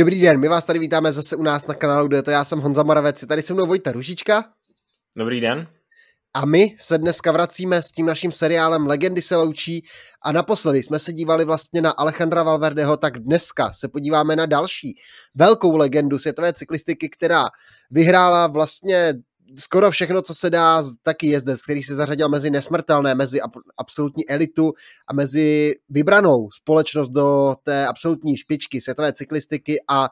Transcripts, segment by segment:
Dobrý den, my vás tady vítáme zase u nás na kanálu to Já jsem Honza Moravec, tady se mnou Vojta Ružička. Dobrý den. A my se dneska vracíme s tím naším seriálem Legendy se loučí a naposledy jsme se dívali vlastně na Alejandra Valverdeho, tak dneska se podíváme na další velkou legendu světové cyklistiky, která vyhrála vlastně skoro všechno, co se dá, taky jezdec, který se zařadil mezi nesmrtelné, mezi absolutní elitu a mezi vybranou společnost do té absolutní špičky světové cyklistiky a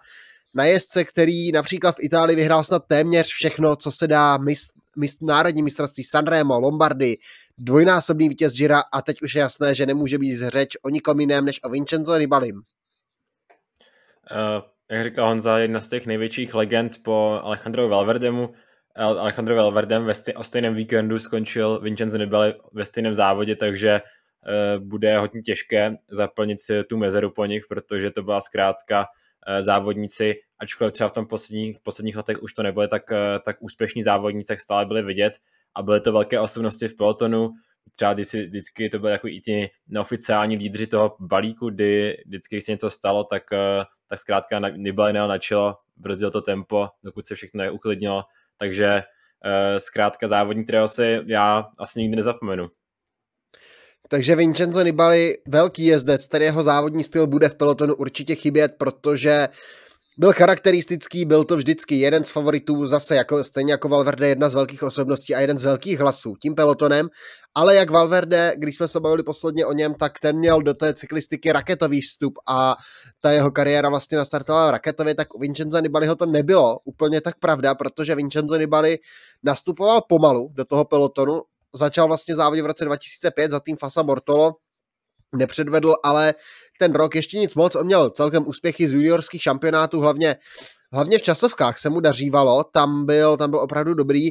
na jezdce, který například v Itálii vyhrál snad téměř všechno, co se dá mist, mist, národní mistrovství Sanremo, Lombardy, dvojnásobný vítěz Gira a teď už je jasné, že nemůže být řeč o nikom jiném než o Vincenzo Nibalim. Uh, jak říkal Honza, jedna z těch největších legend po Alejandro Valverdemu, Alejandro Valverdem ve stej, o stejném víkendu skončil Vincenzo Nibali ve stejném závodě, takže uh, bude hodně těžké zaplnit si tu mezeru po nich, protože to byla zkrátka uh, závodníci, ačkoliv třeba v tom posledních, posledních letech už to nebyly tak, uh, tak úspěšní závodníci, tak stále byly vidět a byly to velké osobnosti v pelotonu, třeba vždycky, vždycky to byly jako i ti neoficiální lídři toho balíku, kdy vždycky, když se něco stalo, tak, tak zkrátka Nibali na čelo, brzdil to tempo, dokud se všechno neuklidnilo takže uh, zkrátka závodník, kterého si já asi nikdy nezapomenu. Takže Vincenzo Nibali, velký jezdec, který jeho závodní styl bude v pelotonu určitě chybět, protože byl charakteristický, byl to vždycky jeden z favoritů, zase jako, stejně jako Valverde, jedna z velkých osobností a jeden z velkých hlasů tím pelotonem, ale jak Valverde, když jsme se bavili posledně o něm, tak ten měl do té cyklistiky raketový vstup a ta jeho kariéra vlastně nastartovala raketově, tak u Vincenza Nibaliho to nebylo úplně tak pravda, protože Vincenzo Nibali nastupoval pomalu do toho pelotonu, začal vlastně závodit v roce 2005 za tým Fasa Mortolo, nepředvedl, ale ten rok ještě nic moc. On měl celkem úspěchy z juniorských šampionátů, hlavně, hlavně v časovkách se mu dařívalo, tam byl, tam byl opravdu dobrý,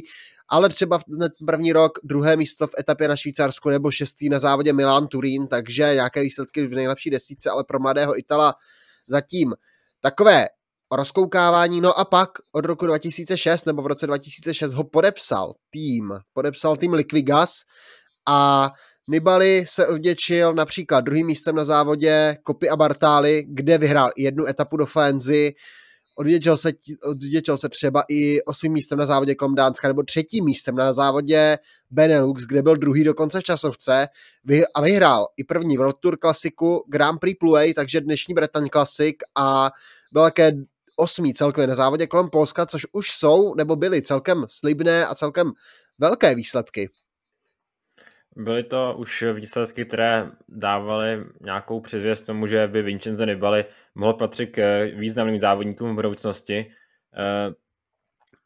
ale třeba v první rok druhé místo v etapě na Švýcarsku nebo šestý na závodě Milan Turín, takže nějaké výsledky v nejlepší desítce, ale pro mladého Itala zatím takové rozkoukávání, no a pak od roku 2006 nebo v roce 2006 ho podepsal tým, podepsal tým Liquigas a Nibali se odděčil například druhým místem na závodě Kopy a Bartály, kde vyhrál jednu etapu do Fenzy, odděčil se, odděčil se třeba i osmým místem na závodě Klomdánska nebo třetím místem na závodě Benelux, kde byl druhý dokonce v časovce a vyhrál i první World Tour klasiku Grand Prix Pluay, takže dnešní Bretagne Classic a byl také osmý celkově na závodě kolem Polska, což už jsou nebo byly celkem slibné a celkem velké výsledky. Byly to už výsledky, které dávaly nějakou přizvěst tomu, že by Vincenzo Nibali mohl patřit k významným závodníkům v budoucnosti. Eh,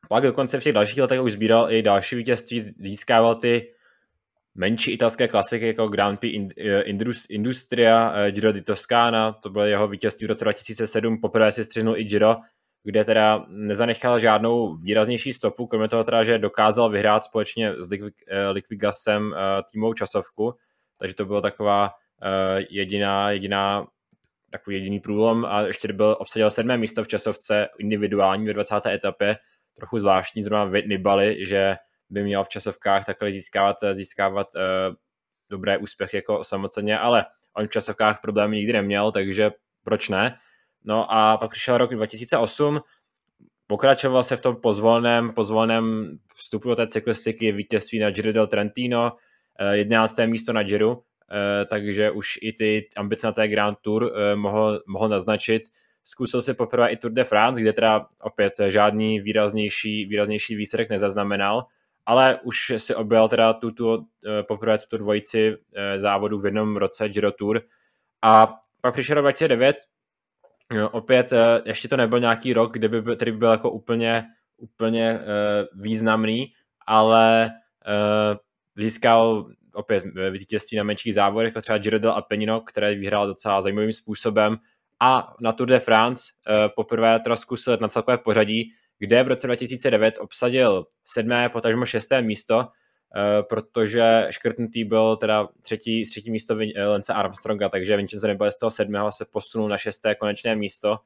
pak dokonce v těch dalších letech už sbíral i další vítězství, získával ty menší italské klasiky jako Grand Prix eh, Industria, eh, Giro di Toscana, to bylo jeho vítězství v roce 2007, poprvé si střihnul i Giro, kde teda nezanechal žádnou výraznější stopu, kromě toho teda, že dokázal vyhrát společně s eh, Liquigasem eh, týmovou časovku, takže to bylo taková eh, jediná, jediná takový jediný průlom a ještě byl obsadil sedmé místo v časovce individuální ve 20. etapě, trochu zvláštní zrovna Nibali, že by měl v časovkách takhle získávat, získávat dobré úspěchy jako osamoceně, ale on v časovkách problémy nikdy neměl, takže proč ne? No a pak přišel rok 2008, pokračoval se v tom pozvolném, pozvolném vstupu do té cyklistiky, vítězství na Giro del Trentino, 11. Eh, místo na Giro, eh, takže už i ty ambice na té Grand Tour eh, mohl, mohl naznačit. Zkusil se poprvé i Tour de France, kde teda opět žádný výraznější, výraznější výsledek nezaznamenal, ale už si objel teda tuto, poprvé tuto dvojici závodu v jednom roce Giro Tour a pak přišel rok 2009, Opět eh, ještě to nebyl nějaký rok, kde by, který by byl jako úplně, úplně uh, významný, ale uh, získal opět vítězství na menších závodech, třeba Giro del Apennino, které vyhrál docela zajímavým způsobem. A na Tour de France poprvé teda zkusil na celkové pořadí, kde v roce 2009 obsadil sedmé, potažmo šesté místo, Eh, protože škrtnutý byl teda třetí, třetí místo eh, Lence Armstronga, takže Vincenzo nebyl z toho sedmého se posunul na šesté konečné místo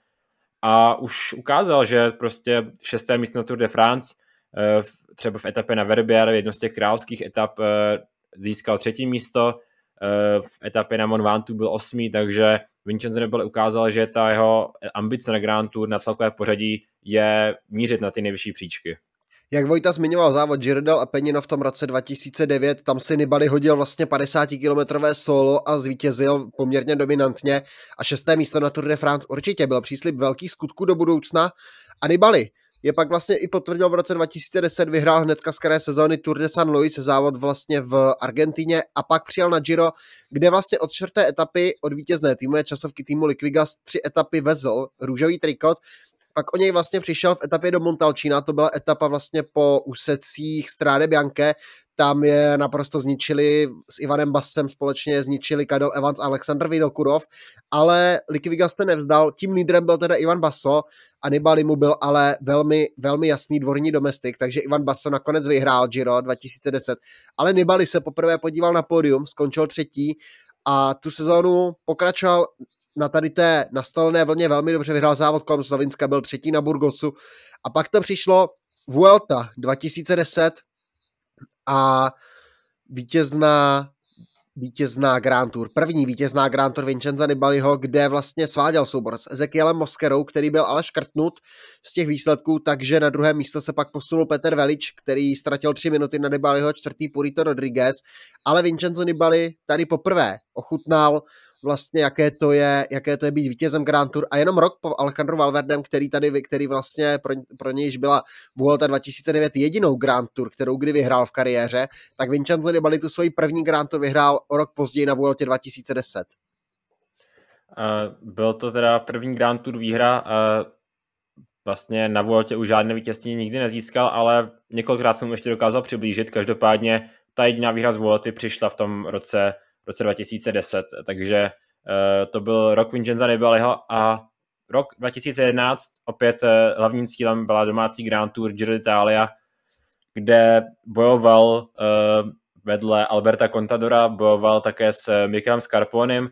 a už ukázal, že prostě šesté místo na Tour de France, eh, třeba v etapě na Verbier, jedno z těch královských etap, získal třetí místo, v etapě na Mont Ventoux byl osmý, takže Vincenzo Nibali ukázal, že ta jeho ambice na Grand Tour na celkové pořadí je mířit na ty nejvyšší příčky. Jak Vojta zmiňoval závod Girdal a Penino v tom roce 2009, tam si Nibali hodil vlastně 50-kilometrové solo a zvítězil poměrně dominantně. A šesté místo na Tour de France určitě byl příslip velkých skutků do budoucna. A Nibali je pak vlastně i potvrdil v roce 2010, vyhrál hnedka z které sezóny Tour de San Luis, závod vlastně v Argentině a pak přijel na Giro, kde vlastně od čtvrté etapy od vítězné týmu je časovky týmu Liquigas tři etapy vezl růžový trikot, pak o něj vlastně přišel v etapě do Montalčína, to byla etapa vlastně po úsecích Stráde Bianche, tam je naprosto zničili s Ivanem Bassem společně zničili Kadel Evans a Aleksandr Vinokurov, ale Likvigas se nevzdal, tím lídrem byl teda Ivan Basso a Nibali mu byl ale velmi, velmi jasný dvorní domestik, takže Ivan Basso nakonec vyhrál Giro 2010, ale Nibali se poprvé podíval na pódium, skončil třetí a tu sezónu pokračoval na tady té nastolené vlně velmi dobře vyhrál závod kolem Slovinska, byl třetí na Burgosu. A pak to přišlo Vuelta 2010 a vítězná vítězná Grand Tour, první vítězná Grand Tour Vincenza Nibaliho, kde vlastně sváděl soubor s Ezekielem Moskerou, který byl ale škrtnut z těch výsledků, takže na druhé místo se pak posunul Peter Velič, který ztratil tři minuty na Nibaliho, čtvrtý Purito Rodriguez, ale Vincenzo Nibali tady poprvé ochutnal vlastně, jaké to je, jaké to je být vítězem Grand Tour a jenom rok po Alejandro Valverdem, který tady, který vlastně pro, pro nějž byla Vuelta 2009 jedinou Grand Tour, kterou kdy vyhrál v kariéře, tak Vincenzo Nibali tu svoji první Grand Tour vyhrál o rok později na Vueltě 2010. Uh, byl to teda první Grand Tour výhra, uh, vlastně na Vueltě už žádné vítězství nikdy nezískal, ale několikrát jsem mu ještě dokázal přiblížit, každopádně ta jediná výhra z Vuelty přišla v tom roce roce 2010, takže uh, to byl rok Vincenza Nibaliho a rok 2011 opět uh, hlavním cílem byla domácí Grand Tour Giro d'Italia, kde bojoval uh, vedle Alberta Contadora, bojoval také s Mikelem Scarponem.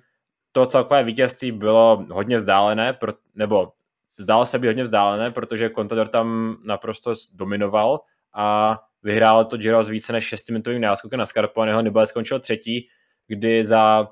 To celkové vítězství bylo hodně vzdálené, nebo zdálo se být hodně vzdálené, protože Contador tam naprosto dominoval a vyhrál to Giro s více než 6-minutovým náskokem na Scarponeho, Nibali skončil třetí, kdy za,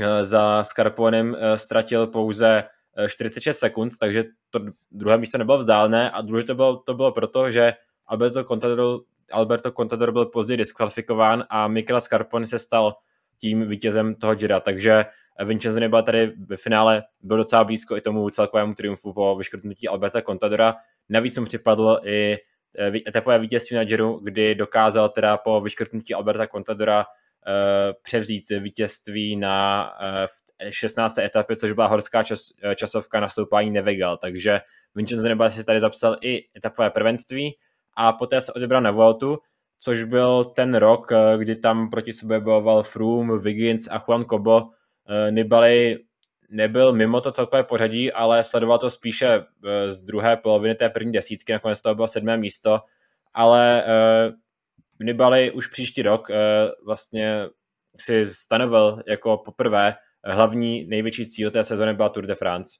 eh, za Scarponem eh, ztratil pouze 46 eh, sekund, takže to druhé místo nebylo vzdálené a důležité bylo, to bylo proto, že Alberto Contador, Alberto Contador byl později diskvalifikován a Michela Scarpone se stal tím vítězem toho Gira, takže Vincenzo nebyl tady ve finále, byl docela blízko i tomu celkovému triumfu po vyškrtnutí Alberta Contadora. Navíc mu připadlo i etapové vítězství na Giro, kdy dokázal teda po vyškrtnutí Alberta Contadora převzít vítězství na uh, 16. etapě, což byla horská čas, eh, časovka na stoupání Nevegal, takže Vincenzo Nibali si tady zapsal i etapové prvenství a poté se odebral na Vueltu, což byl ten rok, kdy tam proti sobě bojoval Froome, Wiggins a Juan Cobo. Nibali nebyl mimo to celkové pořadí, ale sledoval to spíše z druhé poloviny té první desítky, nakonec to bylo sedmé místo, ale Nibali už příští rok eh, vlastně si stanovil jako poprvé hlavní největší cíl té sezóny byla Tour de France.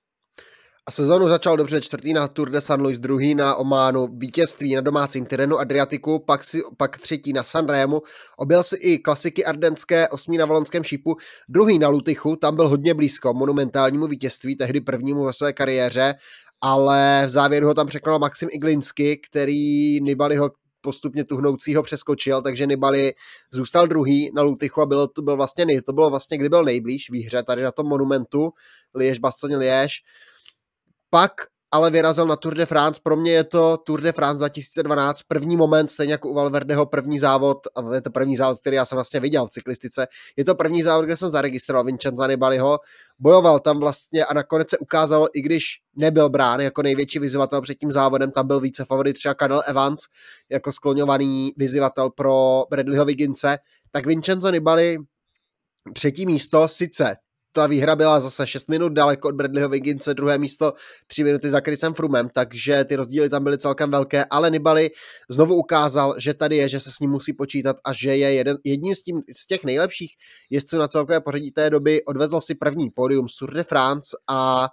A sezónu začal dobře čtvrtý na Tour de San Luis, druhý na Ománu, vítězství na domácím Tyrenu Adriatiku, pak, si, pak třetí na Sanremu, objel si i klasiky ardenské, osmý na Valonském šípu, druhý na Lutychu, tam byl hodně blízko monumentálnímu vítězství, tehdy prvnímu ve své kariéře, ale v závěru ho tam překonal Maxim Iglinsky, který Nibaliho postupně tuhnoucího přeskočil, takže Nibali zůstal druhý na Lutychu a bylo to, byl vlastně, to bylo vlastně, kdy byl nejblíž výhře tady na tom monumentu Liež, Bastogne, Liež. Pak ale vyrazil na Tour de France. Pro mě je to Tour de France 2012 první moment, stejně jako u Valverdeho první závod, a je to první závod, který já jsem vlastně viděl v cyklistice. Je to první závod, kde jsem zaregistroval Vincenza Nibaliho. Bojoval tam vlastně a nakonec se ukázalo, i když nebyl brán jako největší vyzývatel před tím závodem, tam byl více favorit třeba Kadel Evans jako skloňovaný vyzývatel pro Bradleyho Vigince, tak Vincenzo Nibali třetí místo, sice ta výhra byla zase 6 minut daleko od Bradleyho Wigginse, druhé místo 3 minuty za Chrisem Frumem, takže ty rozdíly tam byly celkem velké, ale Nibali znovu ukázal, že tady je, že se s ním musí počítat a že je jeden, jedním z, tím, z těch nejlepších jezdců na celkové pořadí té doby, odvezl si první pódium Tour de France a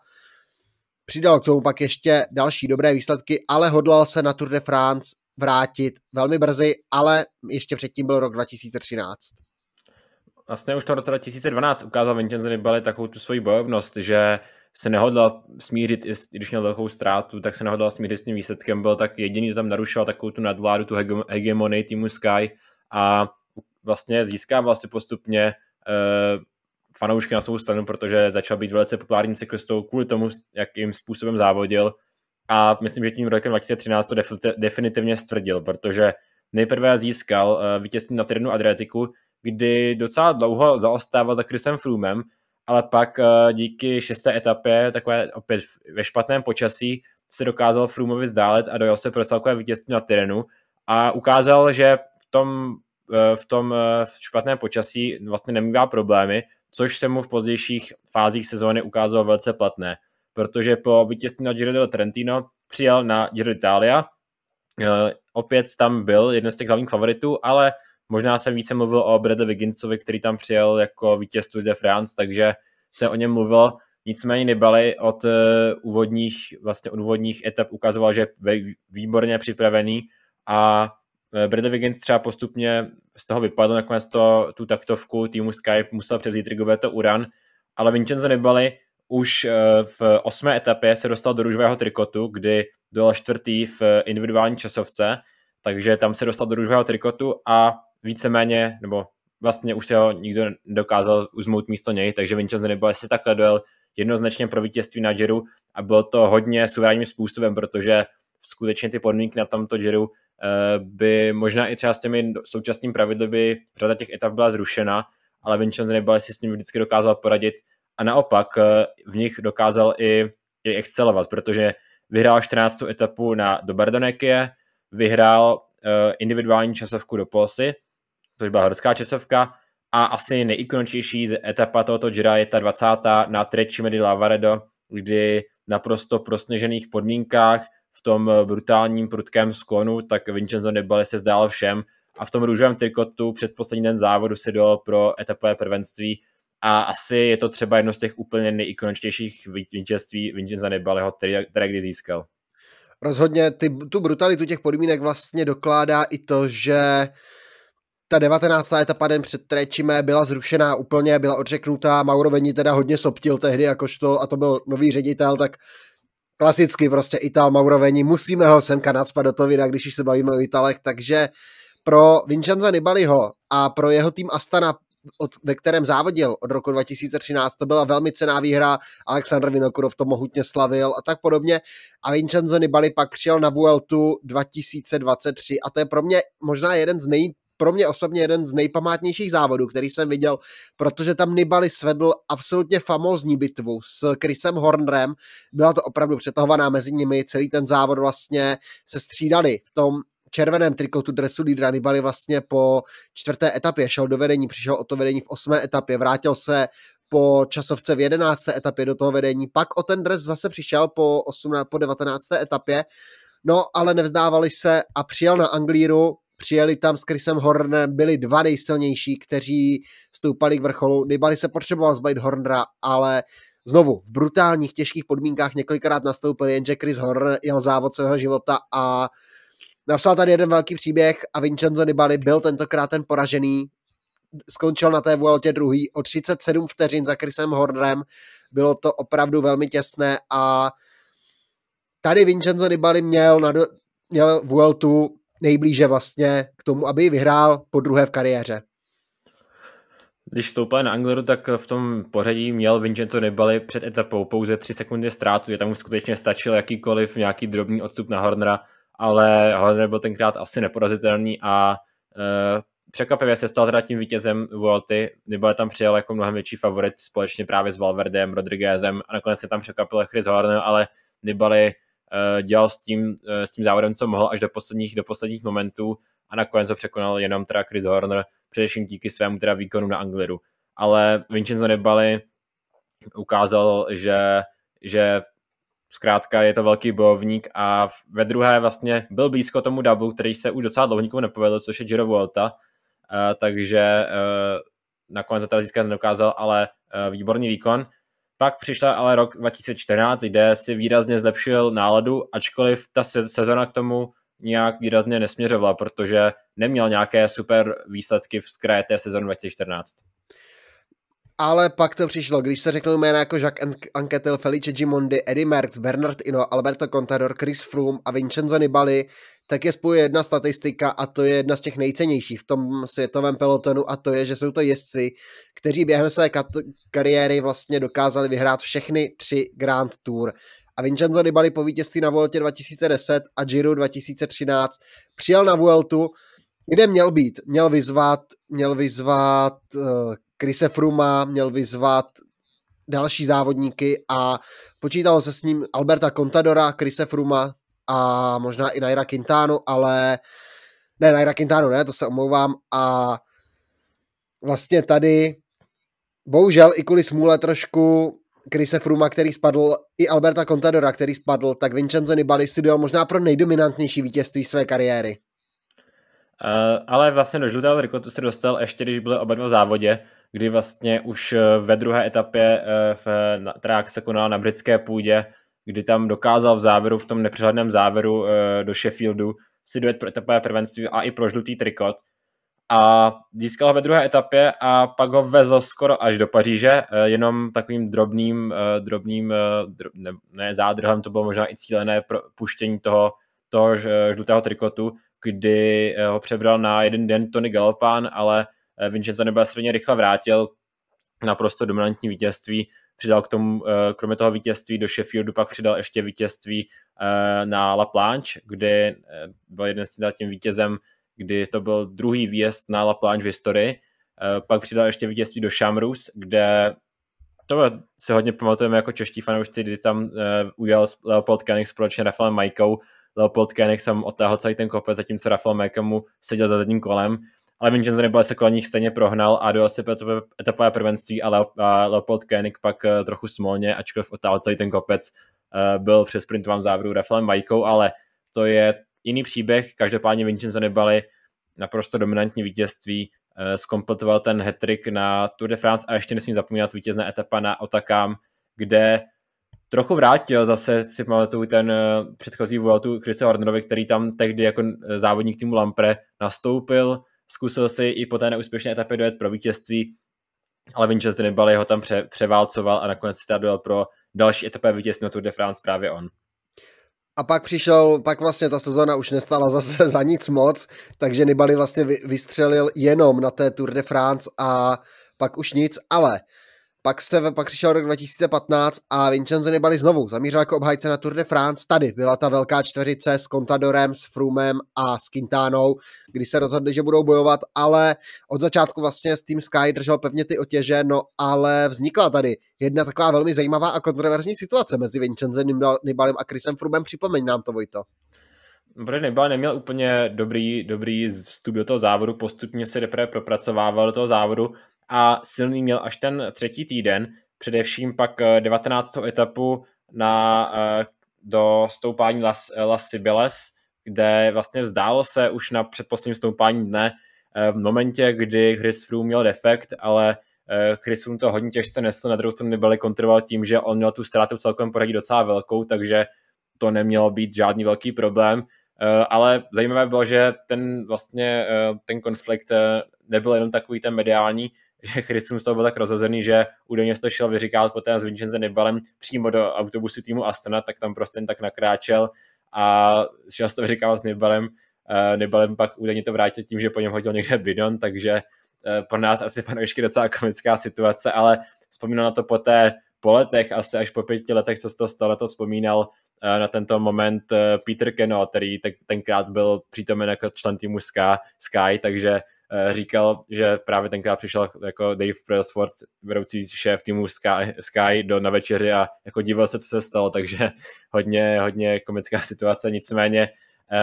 přidal k tomu pak ještě další dobré výsledky, ale hodlal se na Tour de France vrátit velmi brzy, ale ještě předtím byl rok 2013 vlastně už to v roce 2012 ukázal Vincenzo Nibali takovou tu svoji bojovnost, že se nehodlal smířit, i když měl velkou ztrátu, tak se nehodlal smířit s tím výsledkem, byl tak jediný, kdo tam narušoval takovou tu nadvládu, tu hegemonii týmu Sky a vlastně získával vlastně postupně uh, fanoušky na svou stranu, protože začal být velice populárním cyklistou kvůli tomu, jakým způsobem závodil. A myslím, že tím rokem 2013 to definitivně stvrdil, protože nejprve získal uh, vítězství na Tyrenu Adriatiku, kdy docela dlouho zaostával za Chrisem Froomem, ale pak uh, díky šesté etapě, takové opět ve špatném počasí, se dokázal Froomovi zdálet a dojel se pro celkové vítězství na Tyrenu a ukázal, že v tom, uh, v tom uh, špatném počasí vlastně nemývá problémy, což se mu v pozdějších fázích sezóny ukázalo velice platné, protože po vítězství na Giro del Trentino přijel na Giro d'Italia, opět tam byl jeden z těch hlavních favoritů, ale Možná jsem více mluvil o Brede Wigginsovi, který tam přijel jako vítěz Tour de France, takže se o něm mluvilo. Nicméně Nibali od uh, úvodních, vlastně od úvodních etap ukazoval, že je výborně připravený a uh, Brede Wiggins třeba postupně z toho vypadl, nakonec to, tu taktovku týmu Skype musel převzít Rigoberto Uran, ale Vincenzo Nibali už uh, v osmé etapě se dostal do růžového trikotu, kdy byl čtvrtý v individuální časovce, takže tam se dostal do růžového trikotu a víceméně, nebo vlastně už se ho nikdo nedokázal uzmout místo něj, takže Vincenzo nebyl si takhle dojel jednoznačně pro vítězství na Giro a bylo to hodně suverénním způsobem, protože skutečně ty podmínky na tomto Giro eh, by možná i třeba s těmi současnými pravidly by řada těch etap byla zrušena, ale Vincenzo nebyl si s ním vždycky dokázal poradit a naopak eh, v nich dokázal i, i excelovat, protože vyhrál 14. etapu na do Bardonekie, vyhrál uh, individuální časovku do Polsy, což byla horská časovka, a asi nejikoničtější etapa tohoto Gira je ta 20. na Trecime di Lavaredo, kdy naprosto prosněžených podmínkách v tom brutálním prudkém sklonu, tak Vincenzo Nibali se zdál všem a v tom růžovém trikotu před poslední den závodu si dal pro etapové prvenství a asi je to třeba jedno z těch úplně nejikoničtějších vítězství Vincenza Nibaliho, které, které kdy získal. Rozhodně ty, tu brutalitu těch podmínek vlastně dokládá i to, že ta 19. etapa den před Trečime byla zrušená úplně, byla odřeknutá, Mauro Veni teda hodně soptil tehdy jakožto, a to byl nový ředitel, tak klasicky prostě Ital Mauro Veni, musíme ho semka nadspat do toho videa, když už se bavíme o Italech, takže pro Vincenza Nibaliho a pro jeho tým Astana od, ve kterém závodil od roku 2013, to byla velmi cená výhra, Aleksandr Vinokurov to mohutně slavil a tak podobně. A Vincenzo Nibali pak přijel na Vueltu 2023 a to je pro mě možná jeden z nej pro mě osobně jeden z nejpamátnějších závodů, který jsem viděl, protože tam Nibali svedl absolutně famózní bitvu s Chrisem Hornerem. Byla to opravdu přetahovaná mezi nimi, celý ten závod vlastně se střídali v tom červeném trikotu dresu lídra Nibali vlastně po čtvrté etapě šel do vedení, přišel o to vedení v osmé etapě, vrátil se po časovce v jedenácté etapě do toho vedení, pak o ten dres zase přišel po, 18, po 19. etapě, no ale nevzdávali se a přijel na Anglíru, přijeli tam s Chrisem Hornem, byli dva nejsilnější, kteří stoupali k vrcholu. Nibali se potřeboval zbavit Hornera, ale znovu v brutálních, těžkých podmínkách několikrát nastoupil, jenže Chris Horner jel závod svého života a napsal tady jeden velký příběh a Vincenzo Nibali byl tentokrát ten poražený, skončil na té Vueltě druhý o 37 vteřin za Chrisem Hornerem, bylo to opravdu velmi těsné a tady Vincenzo Nibali měl, na, měl Vueltu nejblíže vlastně k tomu, aby ji vyhrál po druhé v kariéře. Když stoupal na Angleru, tak v tom pořadí měl Vincenzo Nibali před etapou pouze 3 sekundy ztrátu, že tam už skutečně stačil jakýkoliv nějaký drobný odstup na Hornera, ale Horner byl tenkrát asi neporazitelný a uh, překvapivě se stal teda tím vítězem Vuelty. Nibali tam přijel jako mnohem větší favorit společně právě s Valverdem, Rodriguezem a nakonec se tam překvapil Chris Horner, ale Nibali dělal s tím, uh, s tím závodem, co mohl až do posledních, do posledních momentů a nakonec ho překonal jenom teda Chris Horner, především díky svému teda výkonu na Angliru. Ale Vincenzo Nibali ukázal, že, že zkrátka je to velký bojovník a ve druhé vlastně byl blízko tomu double, který se už docela dlouho nikomu nepovedl, což je Giro Vuelta, uh, takže nakonec to teda získat nedokázal, ale výborný výkon. Pak přišla ale rok 2014, kde si výrazně zlepšil náladu, ačkoliv ta sezona k tomu nějak výrazně nesměřovala, protože neměl nějaké super výsledky v kraje té sezóny 2014 ale pak to přišlo, když se řeknou jména jako Jacques Anquetil, Felice Gimondi, Eddie Merckx, Bernard Ino, Alberto Contador, Chris Froome a Vincenzo Nibali, tak je spojuje jedna statistika a to je jedna z těch nejcennějších v tom světovém pelotonu a to je, že jsou to jezdci, kteří během své kariéry vlastně dokázali vyhrát všechny tři Grand Tour. A Vincenzo Nibali po vítězství na Vueltě 2010 a Giro 2013 přijel na Vueltu, kde měl být? Měl vyzvat, měl vyzvat uh, Krise Fruma, měl vyzvat další závodníky a počítalo se s ním Alberta Contadora, Krise Fruma a možná i Naira Quintano, ale ne, Naira Quintano ne, to se omlouvám a vlastně tady bohužel i kvůli smůle trošku Krise Fruma, který spadl, i Alberta Contadora, který spadl, tak Vincenzo Nibali si dojel možná pro nejdominantnější vítězství své kariéry. Uh, ale vlastně do žlutého trikotu se dostal ještě, když byly oba dva v závodě, kdy vlastně už eh, ve druhé etapě, eh, v, která se konala na britské půdě, kdy tam dokázal v závěru, v tom nepřehledném závěru eh, do Sheffieldu si dojet pro etapové prvenství a i pro žlutý trikot. A získal ve druhé etapě a pak ho vezl skoro až do Paříže, jenom takovým drobným, drobným ne, ne zádrhem, to bylo možná i cílené pro puštění toho, toho žlutého trikotu, kdy ho přebral na jeden den Tony Galopán, ale Eh, Vincenzo Nibali se rychle vrátil, naprosto dominantní vítězství, přidal k tomu, eh, kromě toho vítězství do Sheffieldu, pak přidal ještě vítězství eh, na La Planche, kde byl jeden s tím vítězem, kdy to byl druhý výjezd na La Planche v historii, pak přidal ještě vítězství do Shamrus, kde to se hodně pamatujeme jako čeští fanoušci, kdy tam ujel Leopold Koenig společně Rafaelem Majkou. Leopold Koenig jsem otáhl celý ten kopec, zatímco Rafael Majka mu seděl za zadním kolem ale Vincenzo Nibali se kolem nich stejně prohnal a dojel si etapové prvenství a, Leopold Koenig pak eh, trochu smolně, ačkoliv otál celý ten kopec, eh, byl přes sprintovém závodu Rafaelem Majkou, ale to je jiný příběh, každopádně Vincenzo Nibali naprosto dominantní vítězství, eh, zkompletoval ten hetrik na Tour de France a ještě nesmím zapomínat vítězná etapa na Otakám, kde trochu vrátil zase si pamatuju ten předchozí Vueltu Chrisa Hornerovi, který tam tehdy jako závodník týmu Lampre nastoupil, zkusil si i po té neúspěšné etapě dojet pro vítězství, ale Vincenzo Nibali ho tam pře- převálcoval a nakonec si dojel pro další etapě vítězství na Tour de France právě on. A pak přišel, pak vlastně ta sezona už nestala zase za nic moc, takže Nibali vlastně vystřelil jenom na té Tour de France a pak už nic, ale pak se pak přišel rok 2015 a Vincenzo Nibali znovu zamířil jako obhájce na Tour de France. Tady byla ta velká čtveřice s Contadorem, s Frumem a s Quintánou, kdy se rozhodli, že budou bojovat, ale od začátku vlastně s Team Sky držel pevně ty otěže, no ale vznikla tady jedna taková velmi zajímavá a kontroverzní situace mezi Vincenzem Nibalem a Chrisem Frumem. Připomeň nám to, Vojto. Protože Nibal neměl úplně dobrý, dobrý vstup do toho závodu, postupně se teprve propracovával do toho závodu a silný měl až ten třetí týden, především pak 19. Eh, etapu na, eh, do stoupání Las, Las Sibiles, kde vlastně vzdálo se už na předposledním stoupání dne eh, v momentě, kdy Chris Froome měl defekt, ale Chris Froome to hodně těžce nesl, na druhou stranu nebyli kontroloval tím, že on měl tu ztrátu celkem poradí docela velkou, takže to nemělo být žádný velký problém. Ale zajímavé bylo, že ten vlastně ten konflikt nebyl jenom takový ten mediální, že Christum z toho byl tak rozhozený, že údajně to šel vyříkat poté s Vincenzem Nibalem přímo do autobusu týmu Astana, tak tam prostě jen tak nakráčel a šel to vyříkávat s Nibalem. Uh, Nibalem pak údajně to vrátil tím, že po něm hodil někde bidon, takže uh, pro nás asi fanoušky docela komická situace, ale vzpomínal na to poté po letech, asi až po pěti letech, co se to stalo, to vzpomínal uh, na tento moment Peter Keno, který tenkrát byl přítomen jako člen týmu Sky, takže Eh, říkal, že právě tenkrát přišel jako Dave Presford, vedoucí šéf týmu Sky, Sky do na večeři a jako díval se, co se stalo, takže hodně, hodně komická situace, nicméně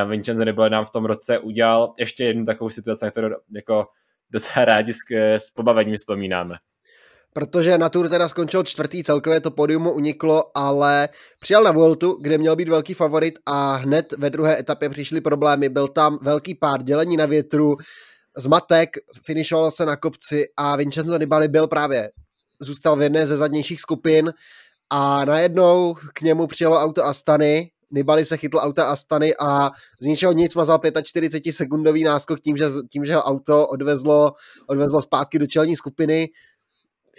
uh, Vincenzo Nibali nám v tom roce udělal ještě jednu takovou situaci, na kterou jako docela rádi s, s pobavením vzpomínáme. Protože na Tour teda skončil čtvrtý, celkově to podium uniklo, ale přijal na Voltu, kde měl být velký favorit a hned ve druhé etapě přišly problémy, byl tam velký pár dělení na větru, zmatek, finišoval se na kopci a Vincenzo Nibali byl právě, zůstal v jedné ze zadnějších skupin a najednou k němu přijelo auto Astany, Nibali se chytl auta Astany a z ničeho nic mazal 45 sekundový náskok tím, že, tím, že ho auto odvezlo, odvezlo zpátky do čelní skupiny.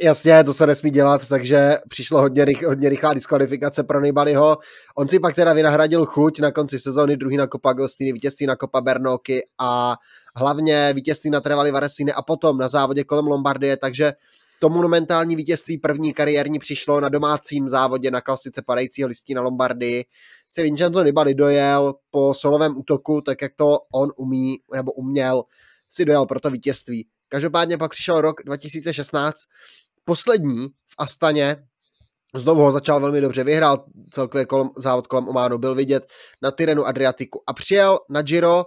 Jasně, to se nesmí dělat, takže přišlo hodně, rych, hodně rychlá diskvalifikace pro Nibaliho. On si pak teda vynahradil chuť na konci sezóny, druhý na Copa Agostini, vítězství na Copa Bernoky a hlavně vítězství na Trevali Varesine a potom na závodě kolem Lombardie, takže to monumentální vítězství první kariérní přišlo na domácím závodě na klasice padajícího listí na Lombardii. Se Vincenzo Nibali dojel po solovém útoku, tak jak to on umí, nebo uměl, si dojel pro to vítězství. Každopádně pak přišel rok 2016, poslední v Astaně, Znovu ho začal velmi dobře, vyhrál celkově kolem, závod kolem Ománu, byl vidět na Tyrenu Adriatiku a přijel na Giro,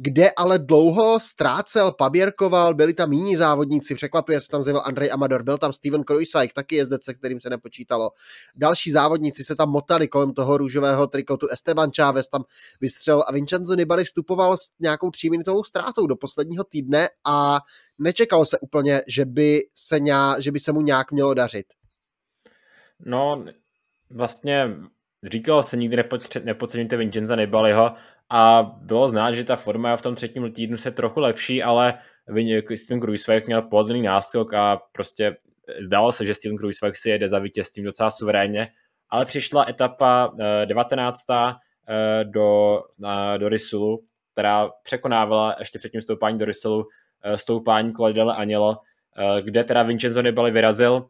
kde ale dlouho ztrácel, paběrkoval, byli tam jiní závodníci, překvapuje se tam zjevil Andrej Amador, byl tam Steven Krojsajk, taky jezdec, se kterým se nepočítalo. Další závodníci se tam motali kolem toho růžového trikotu, Esteban Chávez tam vystřelil a Vincenzo Nibali vstupoval s nějakou tříminutovou ztrátou do posledního týdne a nečekalo se úplně, že by se, nějak, že by se mu nějak mělo dařit. No, vlastně říkalo se nikdy nepodceňujte Vincenza Nibaliho, a bylo znát, že ta forma v tom třetím týdnu se trochu lepší, ale Steven Kruiswijk měl pohodlný náskok a prostě zdálo se, že Steven Kruiswijk si jede za vítězstvím docela suverénně, ale přišla etapa 19. Eh, eh, do, do Risulu, která překonávala ještě před tím stoupání do Risulu eh, stoupání Claudele Anělo, kde teda Vincenzo Nibali vyrazil,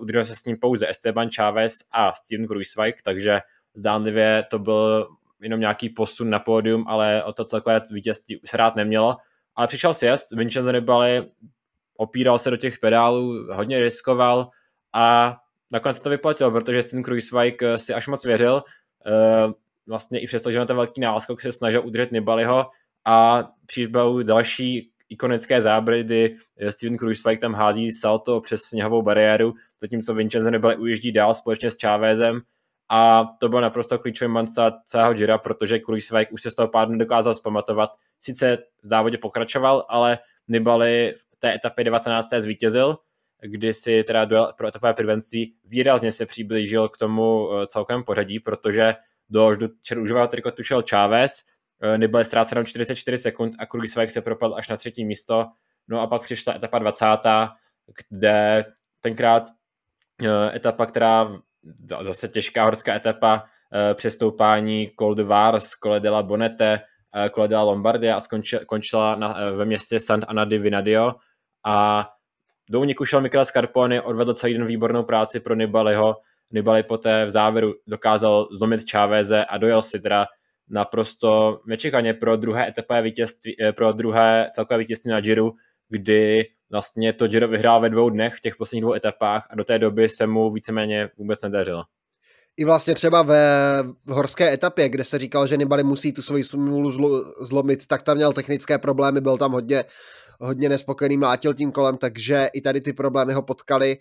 udržel se s ním pouze Esteban Chávez a Steven Kruiswijk, takže zdánlivě to byl jenom nějaký posun na pódium, ale o to celkové vítězství se rád nemělo. Ale přišel sjezd, Vincenzo Nibali opíral se do těch pedálů, hodně riskoval a nakonec to vyplatilo, protože ten Kruiswijk si až moc věřil. Eh, vlastně i přesto, že na ten velký náskok se snažil udržet Nibaliho a přišel další ikonické záběry, kdy Steven Kruiswijk tam hází salto přes sněhovou bariéru, zatímco Vincenzo Nibali ujíždí dál společně s Chávezem a to byl naprosto klíčový manca celého Jira, protože Kruiswijk už se z toho pádu nedokázal zpamatovat. Sice v závodě pokračoval, ale Nibali v té etapě 19. zvítězil, kdy si teda duel pro etapové prvenství výrazně se přiblížil k tomu eh, celkovém pořadí, protože do růžového trikotu šel Chávez, eh, Nibali ztrácel 44 sekund a Kruiswijk se propadl až na třetí místo. No a pak přišla etapa 20., kde tenkrát eh, etapa, která zase těžká horská etapa, eh, přestoupání Col de Vars, Cole de la Bonete, Cole de la Lombardia a skončila, končila na, ve městě Sant Anna di Vinadio a do úniku šel Michele Scarponi, odvedl celý den výbornou práci pro Nibaliho. Nibali poté v závěru dokázal zlomit Cháveze a dojel si teda naprosto nečekaně pro druhé etapové vítězství, pro druhé celkové vítězství na Giro, kdy vlastně to Giro vyhrál ve dvou dnech v těch posledních dvou etapách a do té doby se mu víceméně vůbec nedařilo. I vlastně třeba ve horské etapě, kde se říkal, že Nibali musí tu svoji smůlu zlo, zlomit, tak tam měl technické problémy, byl tam hodně, hodně nespokojený, mlátil tím kolem, takže i tady ty problémy ho potkali.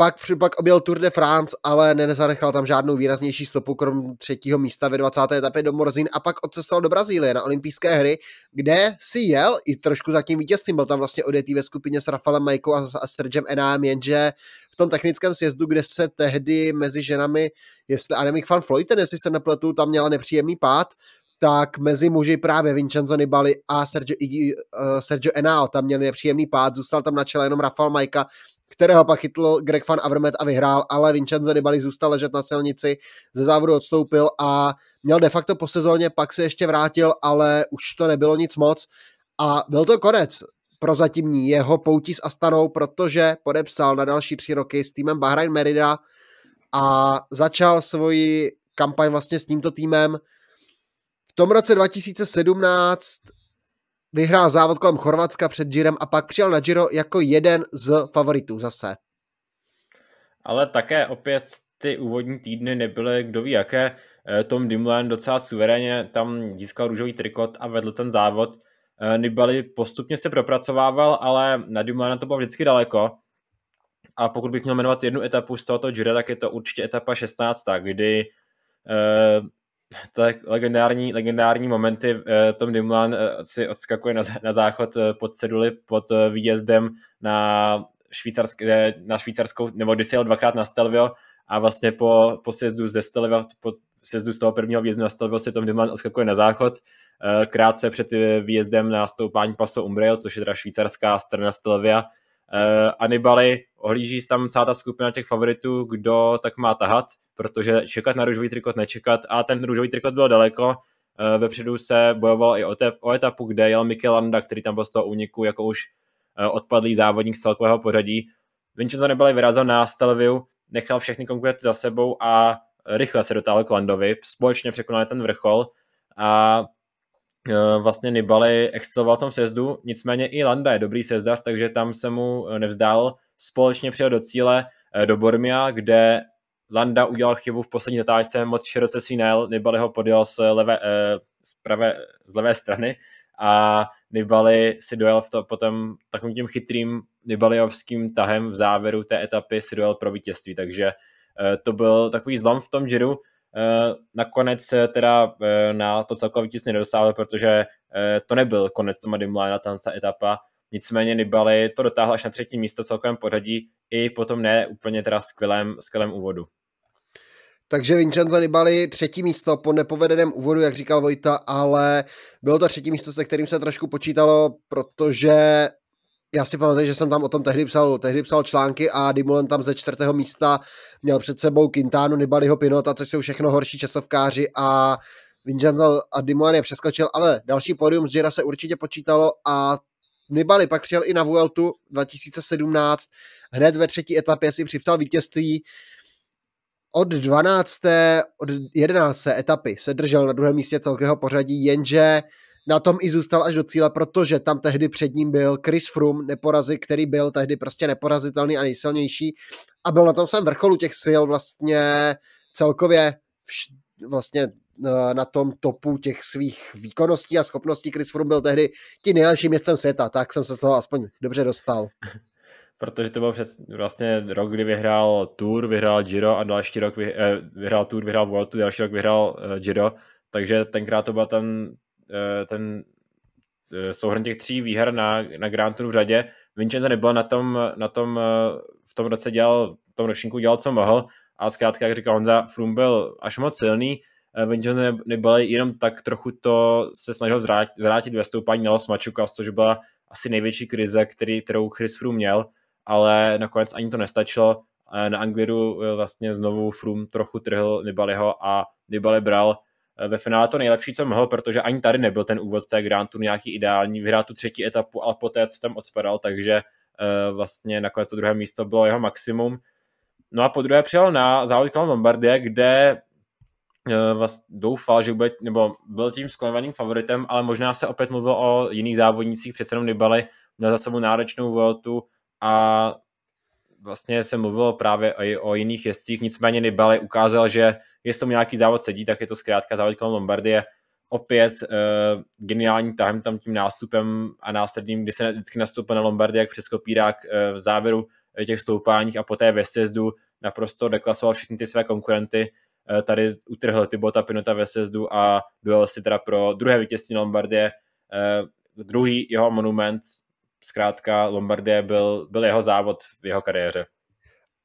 Pak, pak objel Tour de France, ale nezanechal tam žádnou výraznější stopu, krom třetího místa ve 20. etapě do Morzín a pak odcestoval do Brazílie na olympijské hry, kde si jel i trošku za tím vítězstvím. Byl tam vlastně odjetý ve skupině s Rafalem Majkou a, a Sergem Enám, jenže v tom technickém sjezdu, kde se tehdy mezi ženami, jestli Annemiek van Floyten, jestli se nepletu, tam měla nepříjemný pád, tak mezi muži právě Vincenzo Nibali a Sergio, uh, Sergio Enao tam měli nepříjemný pád, zůstal tam na čele jenom Rafal Majka, kterého pak chytl Greg Van Avermaet a vyhrál, ale Vincenzo Nibali zůstal ležet na silnici, ze závodu odstoupil a měl de facto po sezóně, pak se ještě vrátil, ale už to nebylo nic moc a byl to konec prozatímní jeho poutí s Astanou, protože podepsal na další tři roky s týmem Bahrain Merida a začal svoji kampaň vlastně s tímto týmem. V tom roce 2017 vyhrál závod kolem Chorvatska před Girem a pak přijel na Giro jako jeden z favoritů zase. Ale také opět ty úvodní týdny nebyly kdo ví jaké. Eh, Tom Dumoulin docela suverénně tam získal růžový trikot a vedl ten závod. Eh, Nibali postupně se propracovával, ale na Dumoulina to bylo vždycky daleko. A pokud bych měl jmenovat jednu etapu z tohoto Gira, tak je to určitě etapa 16, kdy eh, tak legendární, legendární momenty. Eh, Tom Dumoulin eh, si odskakuje na, na záchod eh, pod ceduli pod výjezdem na, švýcarské, na švýcarskou, nebo když jel dvakrát na Stelvio a vlastně po, po sjezdu ze Stelvio pod, sjezdu z toho prvního výjezdu nastavil si Tom Dumoulin odskakuje na záchod, krátce před výjezdem na stoupání paso Umbrail, což je teda švýcarská strana Stelvia, Uh, Anibali ohlíží tam celá ta skupina těch favoritů, kdo tak má tahat, protože čekat na růžový trikot nečekat a ten růžový trikot byl daleko. Uh, vepředu se bojovalo i o, te, o etapu, kde jel Mikel Landa, který tam byl z toho úniku jako už uh, odpadlý závodník z celkového pořadí. Vincenzo Nibali vyrazil na Stelviu, nechal všechny konkurenty za sebou a rychle se dotáhl k Landovi, společně překonali ten vrchol a vlastně Nibali exceloval v tom sezdu, nicméně i Landa je dobrý sezdař, takže tam se mu eh, nevzdál. Společně přijel do cíle eh, do Bormia, kde Landa udělal chybu v poslední zatáčce, moc široce si nejel, Nibali ho podjel z levé, z, pravé, z levé strany a Nibali si dojel v to, potom takovým tím chytrým Nibaliovským tahem v závěru té etapy si dojel pro vítězství, takže to byl takový zlom v tom Eh, nakonec teda eh, na to celkové vítězství nedosáhl, protože eh, to nebyl konec Toma Dimlina, ta etapa. Nicméně Nibali to dotáhl až na třetí místo celkovém pořadí i potom ne úplně teda skvělém, skvělém úvodu. Takže Vincenzo Nibali třetí místo po nepovedeném úvodu, jak říkal Vojta, ale bylo to třetí místo, se kterým se trošku počítalo, protože já si pamatuju, že jsem tam o tom tehdy psal, tehdy psal články a Dimulen tam ze čtvrtého místa měl před sebou Quintanu, Nibaliho Pinota, což jsou všechno horší časovkáři a Vincenzo a Dimulen je přeskočil, ale další pódium z Gira se určitě počítalo a Nibali pak přijel i na Vueltu 2017, hned ve třetí etapě si připsal vítězství, od 12. od 11. etapy se držel na druhém místě celkového pořadí, jenže na tom i zůstal až do cíle, protože tam tehdy před ním byl Chris Froome, neporazy, který byl tehdy prostě neporazitelný a nejsilnější a byl na tom svém vrcholu těch sil vlastně celkově vš- vlastně eh, na tom topu těch svých výkonností a schopností. Chris Froome byl tehdy tím nejlepším městcem světa, tak jsem se z toho aspoň dobře dostal. Protože to byl přes, vlastně rok, kdy vyhrál Tour, vyhrál Giro a další rok vy, eh, vyhrál Tour, vyhrál Vueltu, další rok vyhrál eh, Giro, takže tenkrát to byl ten ten eh, souhrn těch tří výher na, na Grand Tour v řadě. Vincenzo nebyl na tom, na tom eh, v tom roce dělal, v tom ročníku dělal, co mohl, a zkrátka, jak říkal Honza, Froome byl až moc silný, Vincenzo nebyl jenom tak trochu to se snažil vrátit, vrátit ve stoupání na Los Machucas, což byla asi největší krize, který, kterou Chris Froome měl, ale nakonec ani to nestačilo. Na Angliru vlastně znovu Froome trochu trhl Nibaliho a Nibali bral ve finále to nejlepší, co mohl, protože ani tady nebyl ten úvod té Grand Tour nějaký ideální, vyhrál tu třetí etapu, ale poté, co tam odspadal, takže uh, vlastně nakonec to druhé místo bylo jeho maximum. No a po druhé přijel na závod kolem Lombardie, kde vlastně doufal, že bude, nebo byl tím sklonovaným favoritem, ale možná se opět mluvil o jiných závodnících, přece jenom Nibali měl za sebou náročnou voltu a vlastně se mluvilo právě i o jiných jezdcích, nicméně Nibali ukázal, že jestli tomu nějaký závod sedí, tak je to zkrátka závod kolem Lombardie. Opět uh, geniální tahem tam tím nástupem a následným, kdy se vždycky nastoupil na Lombardie jak přes kopírák uh, v závěru těch stoupáních a poté ve sjezdu naprosto deklasoval všechny ty své konkurenty. Uh, tady utrhl Tybota Pinota ve sjezdu a dojel si teda pro druhé vítězství Lombardie. Uh, druhý jeho monument, zkrátka Lombardie byl, byl jeho závod v jeho kariéře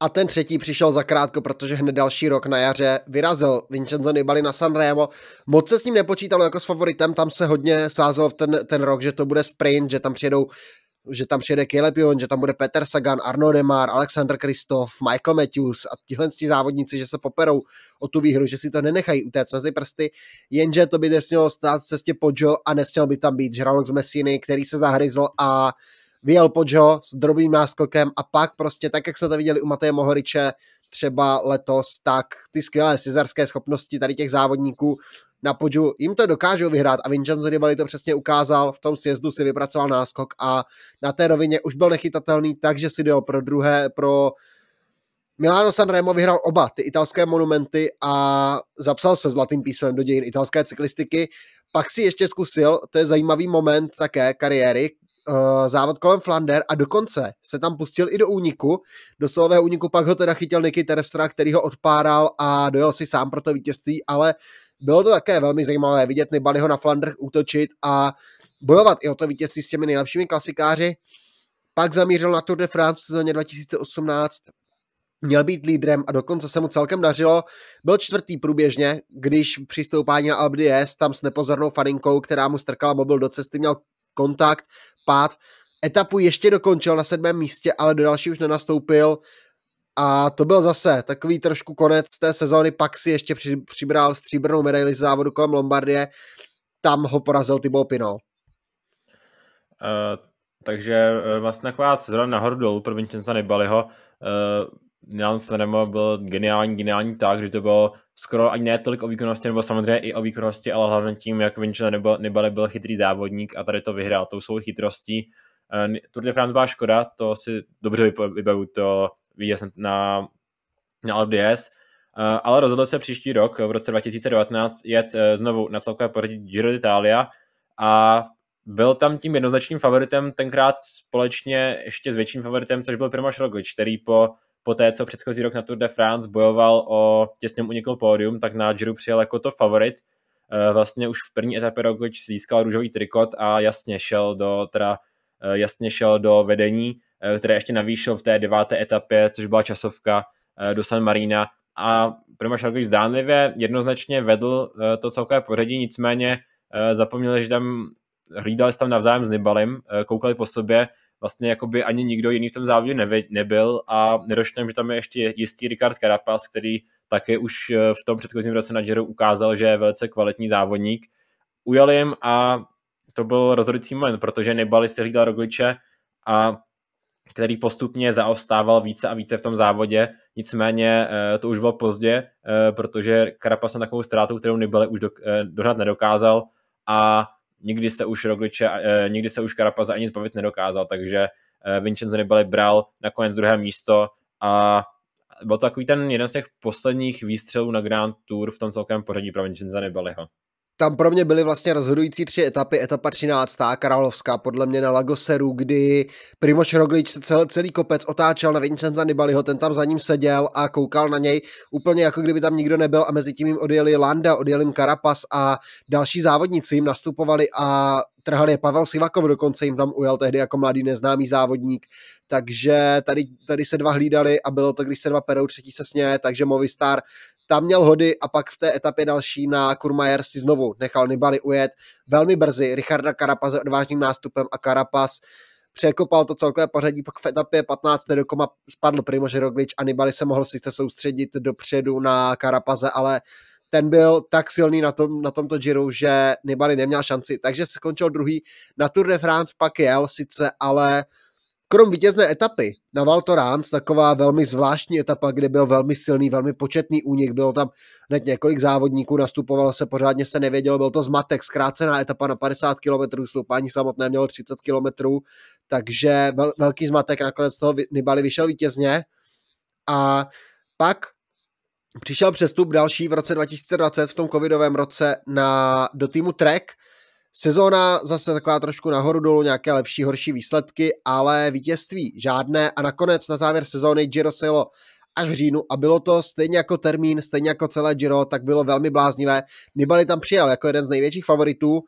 a ten třetí přišel za krátko, protože hned další rok na jaře vyrazil Vincenzo Nibali na Sanremo. Moc se s ním nepočítalo jako s favoritem, tam se hodně sázelo v ten, ten rok, že to bude sprint, že tam přijedou že tam přijede Caleb že tam bude Peter Sagan, Arno Demar, Alexander Kristoff, Michael Matthews a tihle závodníci, že se poperou o tu výhru, že si to nenechají utéct mezi prsty, jenže to by nesmělo stát v cestě Pojo a nesměl by tam být Žralok z Messiny, který se zahryzl a vyjel Joe s drobným náskokem a pak prostě tak, jak jsme to viděli u Mateje Mohoriče třeba letos, tak ty skvělé cizarské schopnosti tady těch závodníků na podžu, jim to dokážou vyhrát a Vincenzo Nibali to přesně ukázal, v tom sjezdu si vypracoval náskok a na té rovině už byl nechytatelný, takže si dal pro druhé, pro Milano Sanremo vyhrál oba ty italské monumenty a zapsal se zlatým písmem do dějin italské cyklistiky. Pak si ještě zkusil, to je zajímavý moment také kariéry, uh, závod kolem Flander a dokonce se tam pustil i do úniku, do silového úniku, pak ho teda chytil Niky Terpstra, který ho odpáral a dojel si sám pro to vítězství, ale bylo to také velmi zajímavé vidět Nibaliho na Flandrech útočit a bojovat i o to vítězství s těmi nejlepšími klasikáři. Pak zamířil na Tour de France v sezóně 2018, měl být lídrem a dokonce se mu celkem dařilo. Byl čtvrtý průběžně, když při stoupání na Alpe tam s nepozornou faninkou, která mu strkala mobil do cesty, měl kontakt, pád. Etapu ještě dokončil na sedmém místě, ale do další už nenastoupil. A to byl zase takový trošku konec té sezóny, pak si ještě při, přibral stříbrnou medaili z závodu kolem Lombardie, tam ho porazil Thibaut Pinot. Uh, takže uh, vlastně taková sezóna nahoru dolů pro Vincenza Nibaliho. Uh, Milan Sanremo byl geniální, geniální tak, kdy to bylo skoro ani ne tolik o výkonnosti, nebo samozřejmě i o výkonnosti, ale hlavně tím, jak Vincenzo Nibali byl chytrý závodník a tady to vyhrál tou svou chytrostí. Tour de France byla škoda, to si dobře vybavu, to vítěz na, na LDS, eh, ale rozhodl se příští rok, v roce 2019, jet eh, znovu na celkové pořadí Giro d'Italia a byl tam tím jednoznačným favoritem, tenkrát společně ještě s větším favoritem, což byl Primož Roglič, který po, po té, co předchozí rok na Tour de France bojoval o těsně unikl pódium, tak na Giro přijel jako to favorit. Eh, vlastně už v první etapě Roglič získal růžový trikot a jasně šel do, teda jasně šel do vedení Eh, které ještě navýšil v té deváté etapě, což byla časovka eh, do San Marina a Primož Roglič zdánlivě jednoznačně vedl eh, to celkové pořadí, nicméně zapomněli, že tam hlídali se tam navzájem s Nibalem, koukali po sobě, vlastně jako by ani nikdo jiný v tom závodě nebyl a nedošlo že tam je ještě jistý Ricard Carapaz, který také už v tom předchozím roce na Giro ukázal, že je velice kvalitní závodník. Ujel jim a to byl rozhodující moment, protože Nibali si hlídal Rogliče a který postupně zaostával více a více v tom závodě, nicméně eh, to už bylo pozdě, eh, protože Carapaz na takovou ztrátu, kterou Nibali už eh, dohnat nedokázal a nikdy se už Rogliče, nikdy se už Carapaz ani zbavit nedokázal, takže Vincenzo Nibali bral nakonec druhé místo a byl to takový ten jeden z těch posledních výstřelů na Grand Tour v tom celkem pořadí pro Vincenzo Nibaliho tam pro mě byly vlastně rozhodující tři etapy. Etapa 13. Královská, podle mě na Lagoseru, kdy Primoš Roglič se celý, celý kopec otáčel na Vincenza Nibaliho, ten tam za ním seděl a koukal na něj úplně jako kdyby tam nikdo nebyl a mezi tím jim odjeli Landa, odjel jim Karapas a další závodníci jim nastupovali a trhal je Pavel Sivakov, dokonce jim tam ujel tehdy jako mladý neznámý závodník, takže tady, tady se dva hlídali a bylo to, když se dva perou, třetí se sně, takže Movistar tam měl hody a pak v té etapě další na Kurmajer si znovu nechal Nibali ujet velmi brzy Richarda Karapaze odvážným nástupem a Karapaz překopal to celkové pořadí, pak v etapě 15. do koma spadl Primož Roglič a Nibali se mohl sice soustředit dopředu na Karapaze, ale ten byl tak silný na, tom, na tomto Giro, že Nibali neměl šanci, takže skončil druhý. Na Tour de France pak jel sice, ale Krom vítězné etapy. Na Val Thorens, taková velmi zvláštní etapa, kde byl velmi silný, velmi početný únik, bylo tam hned několik závodníků, nastupovalo se, pořádně se nevědělo, byl to zmatek, zkrácená etapa na 50 km, stoupání samotné mělo 30 km, takže vel, velký zmatek, nakonec toho Nibali vyšel vítězně. A pak přišel přestup další v roce 2020 v tom covidovém roce na, do týmu Trek, Sezóna zase taková trošku nahoru dolů, nějaké lepší, horší výsledky, ale vítězství žádné a nakonec na závěr sezóny Giro sejlo až v říjnu a bylo to stejně jako termín, stejně jako celé Giro, tak bylo velmi bláznivé. Nibali tam přijel jako jeden z největších favoritů,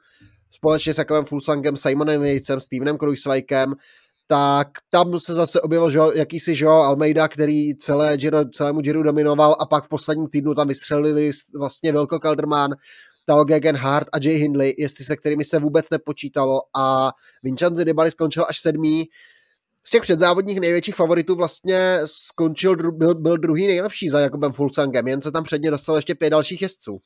společně s takovým Fulsangem, Simonem Vejcem, Stevenem Kruisweikem, tak tam se zase objevil že, jakýsi Joao Almeida, který celé Giro, celému Giro dominoval a pak v posledním týdnu tam vystřelili vlastně Velko Kalderman, Tao Gegenhardt a Jay Hindley, jestli se kterými se vůbec nepočítalo a Vincenzo Nibali skončil až sedmý. Z těch předzávodních největších favoritů vlastně skončil, byl, byl druhý nejlepší za Jakubem Fulcangem, jen se tam předně dostal ještě pět dalších jezdců.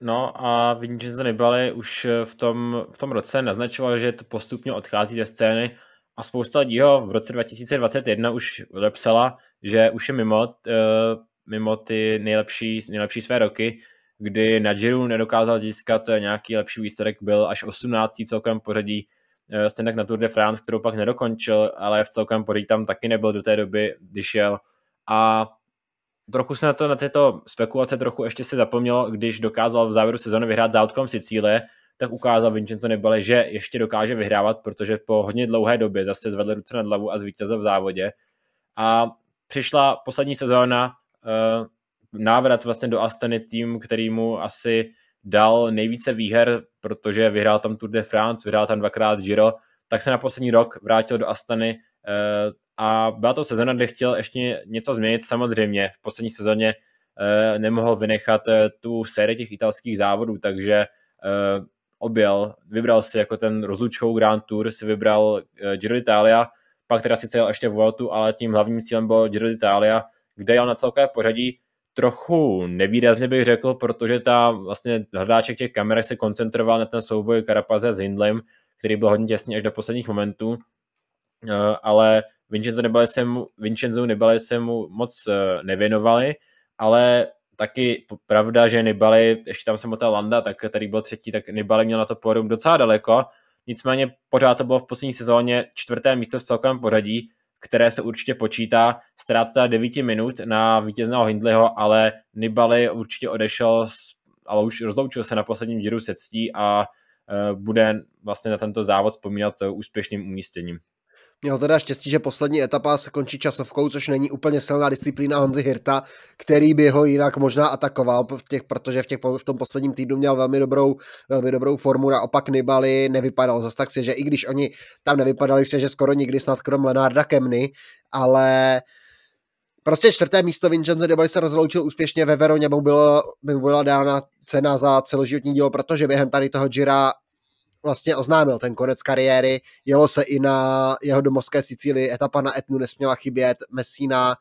No a Vincenzo Nibali už v tom, v tom roce naznačoval, že to postupně odchází ze scény a spousta lidí ho v roce 2021 už odepsala, že už je mimo, uh, mimo ty nejlepší, nejlepší své roky, kdy na Giro nedokázal získat nějaký lepší výsledek, byl až 18. celkem pořadí, eh, stejně na Tour de France, kterou pak nedokončil, ale v celkem pořadí tam taky nebyl do té doby, když šel. A trochu se na to, na tyto spekulace trochu ještě se zapomnělo, když dokázal v závěru sezóny vyhrát závodkom Sicílie, tak ukázal Vincenzo Nebale, že ještě dokáže vyhrávat, protože po hodně dlouhé době zase zvedl ruce nad hlavu a zvítězil v závodě. A přišla poslední sezóna, eh, návrat vlastně do Astany tým, který mu asi dal nejvíce výher, protože vyhrál tam Tour de France, vyhrál tam dvakrát Giro, tak se na poslední rok vrátil do Astany eh, a byla to sezona, kde chtěl ještě něco změnit. Samozřejmě v poslední sezóně eh, nemohl vynechat eh, tu sérii těch italských závodů, takže objel, vybral si jako ten rozlučkou Grand Tour, si vybral Giro d'Italia, pak teda sice jel ještě Vueltu, ale tím hlavním cílem bylo Giro d'Italia, kde jel na celkové pořadí trochu nevýrazně bych řekl, protože ta vlastně hledáček těch kamer se koncentroval na ten souboj Karapaze s Hindlem, který byl hodně těsný až do posledních momentů, ale Vincenzo Nibali se mu, Vincenzo Nibali se mu moc eh, nevěnovali, ale taky pravda, že Nibali, ještě tam jsem ta Landa, tak tady byl třetí, tak Nibali měl na to pódium docela daleko, nicméně pořád to bylo v poslední sezóně čtvrté místo v celkovém pořadí, které se určitě počítá. Ztráta 9 minut na vítězného Hindleyho, ale Nibali určitě odešel, ale už rozloučil se na posledním díru se ctí a eh, bude vlastně na tento závod vzpomínat úspěšným umístěním. Měl teda štěstí, že poslední etapa se končí časovkou, což není úplně silná disciplína Honzy Hirta, který by ho jinak možná atakoval, v těch, protože v, těch, v tom posledním týdnu měl velmi dobrou, velmi dobrou formu, naopak Nibali nevypadal zase tak si, že i když oni tam nevypadali se, že skoro nikdy snad krom Lenarda Kemny, ale Prostě čtvrté místo Vincenzo Nibali se rozloučil úspěšně ve Veroně, mu, bylo, mu byla dána cena za celoživotní dílo, protože během tady toho Gira vlastně oznámil ten konec kariéry. Jelo se i na jeho domovské Sicílii, etapa na Etnu nesměla chybět, Messina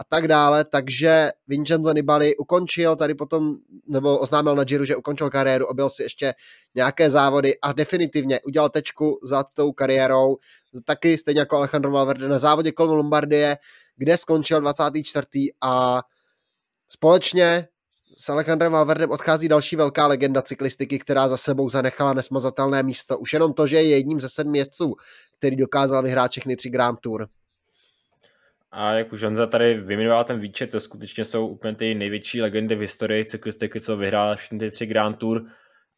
a tak dále, takže Vincenzo Nibali ukončil tady potom, nebo oznámil na Giro, že ukončil kariéru, objel si ještě nějaké závody a definitivně udělal tečku za tou kariérou, taky stejně jako Alejandro Valverde na závodě kolem Lombardie, kde skončil 24. a společně s Alejandrem Valverdem odchází další velká legenda cyklistiky, která za sebou zanechala nesmazatelné místo. Už jenom to, že je jedním ze sedmi jezdců, který dokázal vyhrát všechny tři Grand Tour. A jak už Honza tady vyjmenoval ten výčet, to skutečně jsou úplně ty největší legendy v historii cyklistiky, co vyhrál všechny ty tři Grand Tour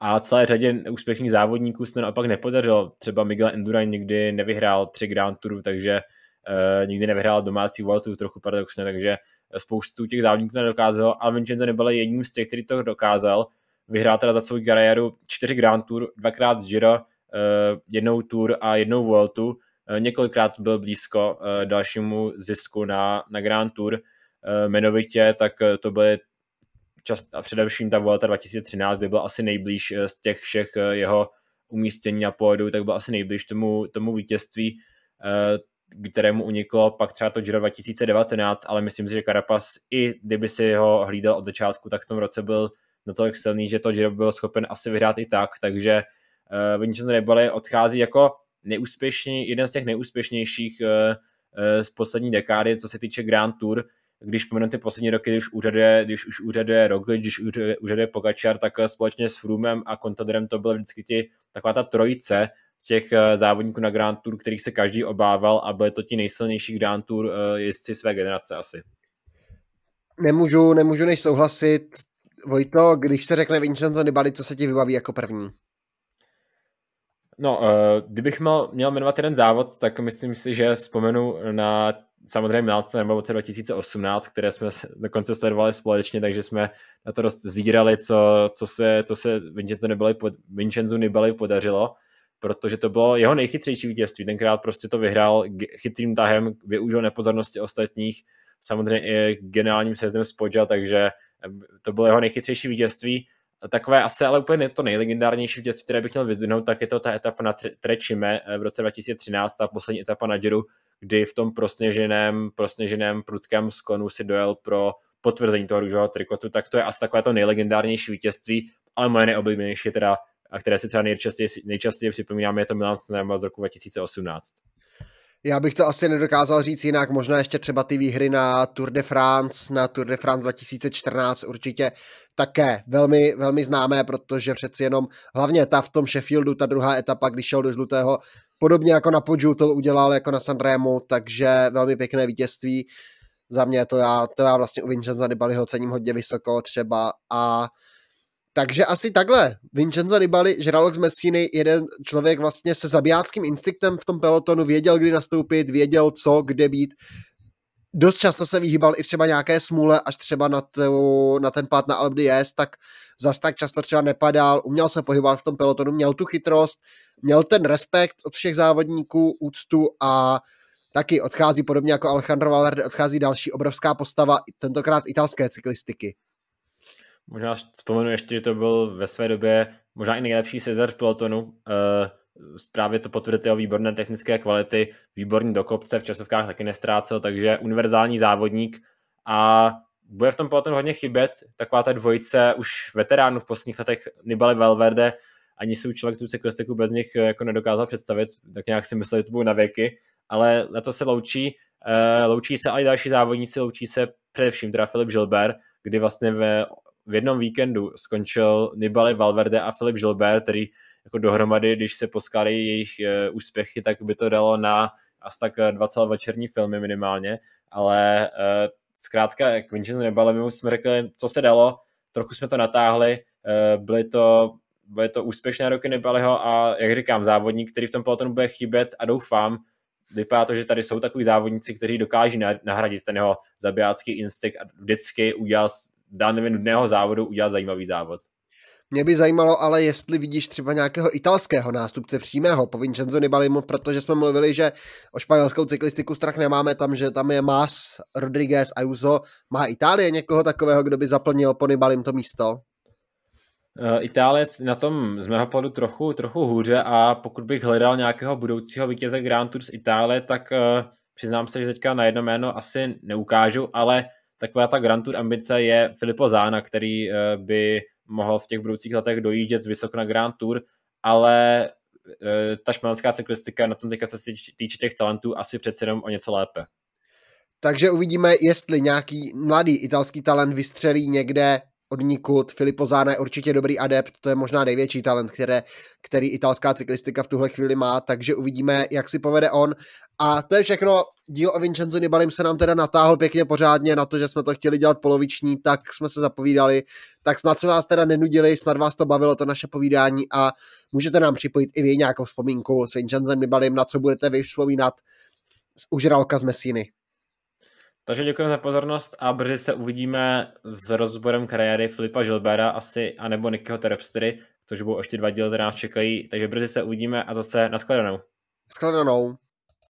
a celé řadě úspěšných závodníků se to naopak nepodařilo. Třeba Miguel Endurain nikdy nevyhrál tři Grand Tour, takže uh, nikdy nevyhrál domácí Vueltu, trochu paradoxně, takže spoustu těch závodníků to nedokázalo, ale Vincenzo nebyl jedním z těch, který to dokázal. Vyhrál teda za svou kariéru čtyři Grand Tour, dvakrát Giro, eh, jednou Tour a jednou Vueltu. Eh, několikrát byl blízko eh, dalšímu zisku na, na Grand Tour. Jmenovitě, tak to byly čas, a především ta Vuelta 2013, kdy byl asi nejblíž z těch všech jeho umístění na pódu, tak byl asi nejblíž tomu, tomu vítězství kterému uniklo pak třeba to Giro 2019, ale myslím si, že Carapaz i kdyby si ho hlídal od začátku, tak v tom roce byl natolik silný, že to Giro byl schopen asi vyhrát i tak, takže uh, Vincenzo Nibali odchází jako neúspěšný, jeden z těch neúspěšnějších uh, uh, z poslední dekády, co se týče Grand Tour, když pomenu ty poslední roky, když úřaduje, když už úřaduje Roglic, když úřaduje, úřaduje Pogačar, tak společně s Frumem a Contadorem to bylo vždycky ti, taková ta trojice, těch eh, závodníků na Grand Tour, kterých se každý obával a byly to ti nejsilnější Grand Tour eh, jezdci své generace asi. Nemůžu, nemůžu než souhlasit. Vojto, když se řekne Vincenzo Nibali, co se ti vybaví jako první? No, uh, kdybych měl, měl jmenovat jeden závod, tak myslím si, že vzpomenu na samozřejmě nebo v roce 2018, které jsme dokonce sledovali společně, takže jsme na to dost zírali, co, co se, co se Vincenzo Nibali, Vincenzo Nibali podařilo protože to bylo jeho nejchytřejší vítězství. Tenkrát prostě to vyhrál chytrým tahem, využil nepozornosti ostatních, samozřejmě i geniálním sezdem z Podža, takže to bylo jeho nejchytřejší vítězství. Takové asi ale úplně to nejlegendárnější vítězství, které bych měl vyzdvihnout, tak je to ta etapa na Trečime v roce 2013, ta poslední etapa na Giro, kdy v tom prosněženém, prosněženém prudkém sklonu si dojel pro potvrzení toho růžového trikotu, tak to je asi takové to nejlegendárnější vítězství, ale moje nejoblíbenější je teda a které si třeba nejčastěji, nejčastěji připomínáme, je to Milan Sanremo z roku 2018. Já bych to asi nedokázal říct jinak, možná ještě třeba ty výhry na Tour de France, na Tour de France 2014 určitě také velmi, velmi známé, protože přeci jenom hlavně ta v tom Sheffieldu, ta druhá etapa, když šel do žlutého, podobně jako na Podžu to udělal jako na Sanremo, takže velmi pěkné vítězství. Za mě to já, to já vlastně u Vincenza Nibaliho cením hodně vysoko třeba a takže asi takhle. Vincenzo Nibali, žralok z Messiny, jeden člověk vlastně se zabijáckým instinktem v tom pelotonu, věděl, kdy nastoupit, věděl co, kde být. Dost často se vyhýbal i třeba nějaké smůle, až třeba na, tu, na ten pád na Alp d'Huez, tak zas tak často třeba nepadal, uměl se pohybovat v tom pelotonu, měl tu chytrost, měl ten respekt od všech závodníků, úctu a taky odchází podobně jako Alejandro Valverde, odchází další obrovská postava, tentokrát italské cyklistiky. Možná vzpomenu ještě, že to byl ve své době možná i nejlepší Cezar v pelotonu. Uh, právě to potvrdit jeho výborné technické kvality, výborný do kopce, v časovkách taky nestrácel, takže univerzální závodník a bude v tom pelotonu hodně chybět, taková ta dvojice už veteránů v posledních letech Nibali Valverde, ani si člověk tu cyklistiku bez nich eh, jako nedokázal představit, tak nějak si myslel, že to budou na věky, ale na to se loučí, uh, loučí se i další závodníci, loučí se především teda Filip Gilbert, kdy vlastně ve, v jednom víkendu skončil Nibali Valverde a Filip Gilbert, který jako dohromady, když se poskádají jejich uh, úspěchy, tak by to dalo na asi tak dva celé večerní filmy minimálně, ale uh, zkrátka k Vincenzo Nibali jsme řekli, co se dalo, trochu jsme to natáhli, byly to byly to úspěšné roky Nibaliho a jak říkám, závodník, který v tom pelotonu bude chybět a doufám, vypadá to, že tady jsou takový závodníci, kteří dokáží nahradit ten jeho zabijácký instinkt a vždycky udělat daným nudného závodu udělat zajímavý závod. Mě by zajímalo ale, jestli vidíš třeba nějakého italského nástupce přímého po Vincenzo Nibalimu, protože jsme mluvili, že o španělskou cyklistiku strach nemáme tam, že tam je Mas, Rodriguez, Ayuso. Má Itálie někoho takového, kdo by zaplnil po Nibalim to místo? Uh, Itálie na tom z mého pohledu trochu, trochu hůře a pokud bych hledal nějakého budoucího vítěze Grand Tour z Itálie, tak uh, přiznám se, že teďka na jedno jméno asi neukážu, ale taková ta Grand Tour ambice je Filippo Zána, který uh, by mohl v těch budoucích letech dojíždět vysoko na Grand Tour, ale ta španělská cyklistika na tom teďka, se týče těch talentů, asi přece jenom o něco lépe. Takže uvidíme, jestli nějaký mladý italský talent vystřelí někde od nikud. Filippo Zána je určitě dobrý adept, to je možná největší talent, které, který italská cyklistika v tuhle chvíli má, takže uvidíme, jak si povede on. A to je všechno. Díl o Vincenzo Nibalim se nám teda natáhl pěkně pořádně na to, že jsme to chtěli dělat poloviční, tak jsme se zapovídali. Tak snad jsme vás teda nenudili, snad vás to bavilo, to naše povídání a můžete nám připojit i vy nějakou vzpomínku s Vincenzem Nibalim, na co budete vy vzpomínat z užralka z Messiny. Takže děkujeme za pozornost a brzy se uvidíme s rozborem kariéry Filipa Žilbera asi, anebo Nikyho Terpstery, což budou ještě dva díly, které nás čekají. Takže brzy se uvidíme a zase nashledanou. Nashledanou.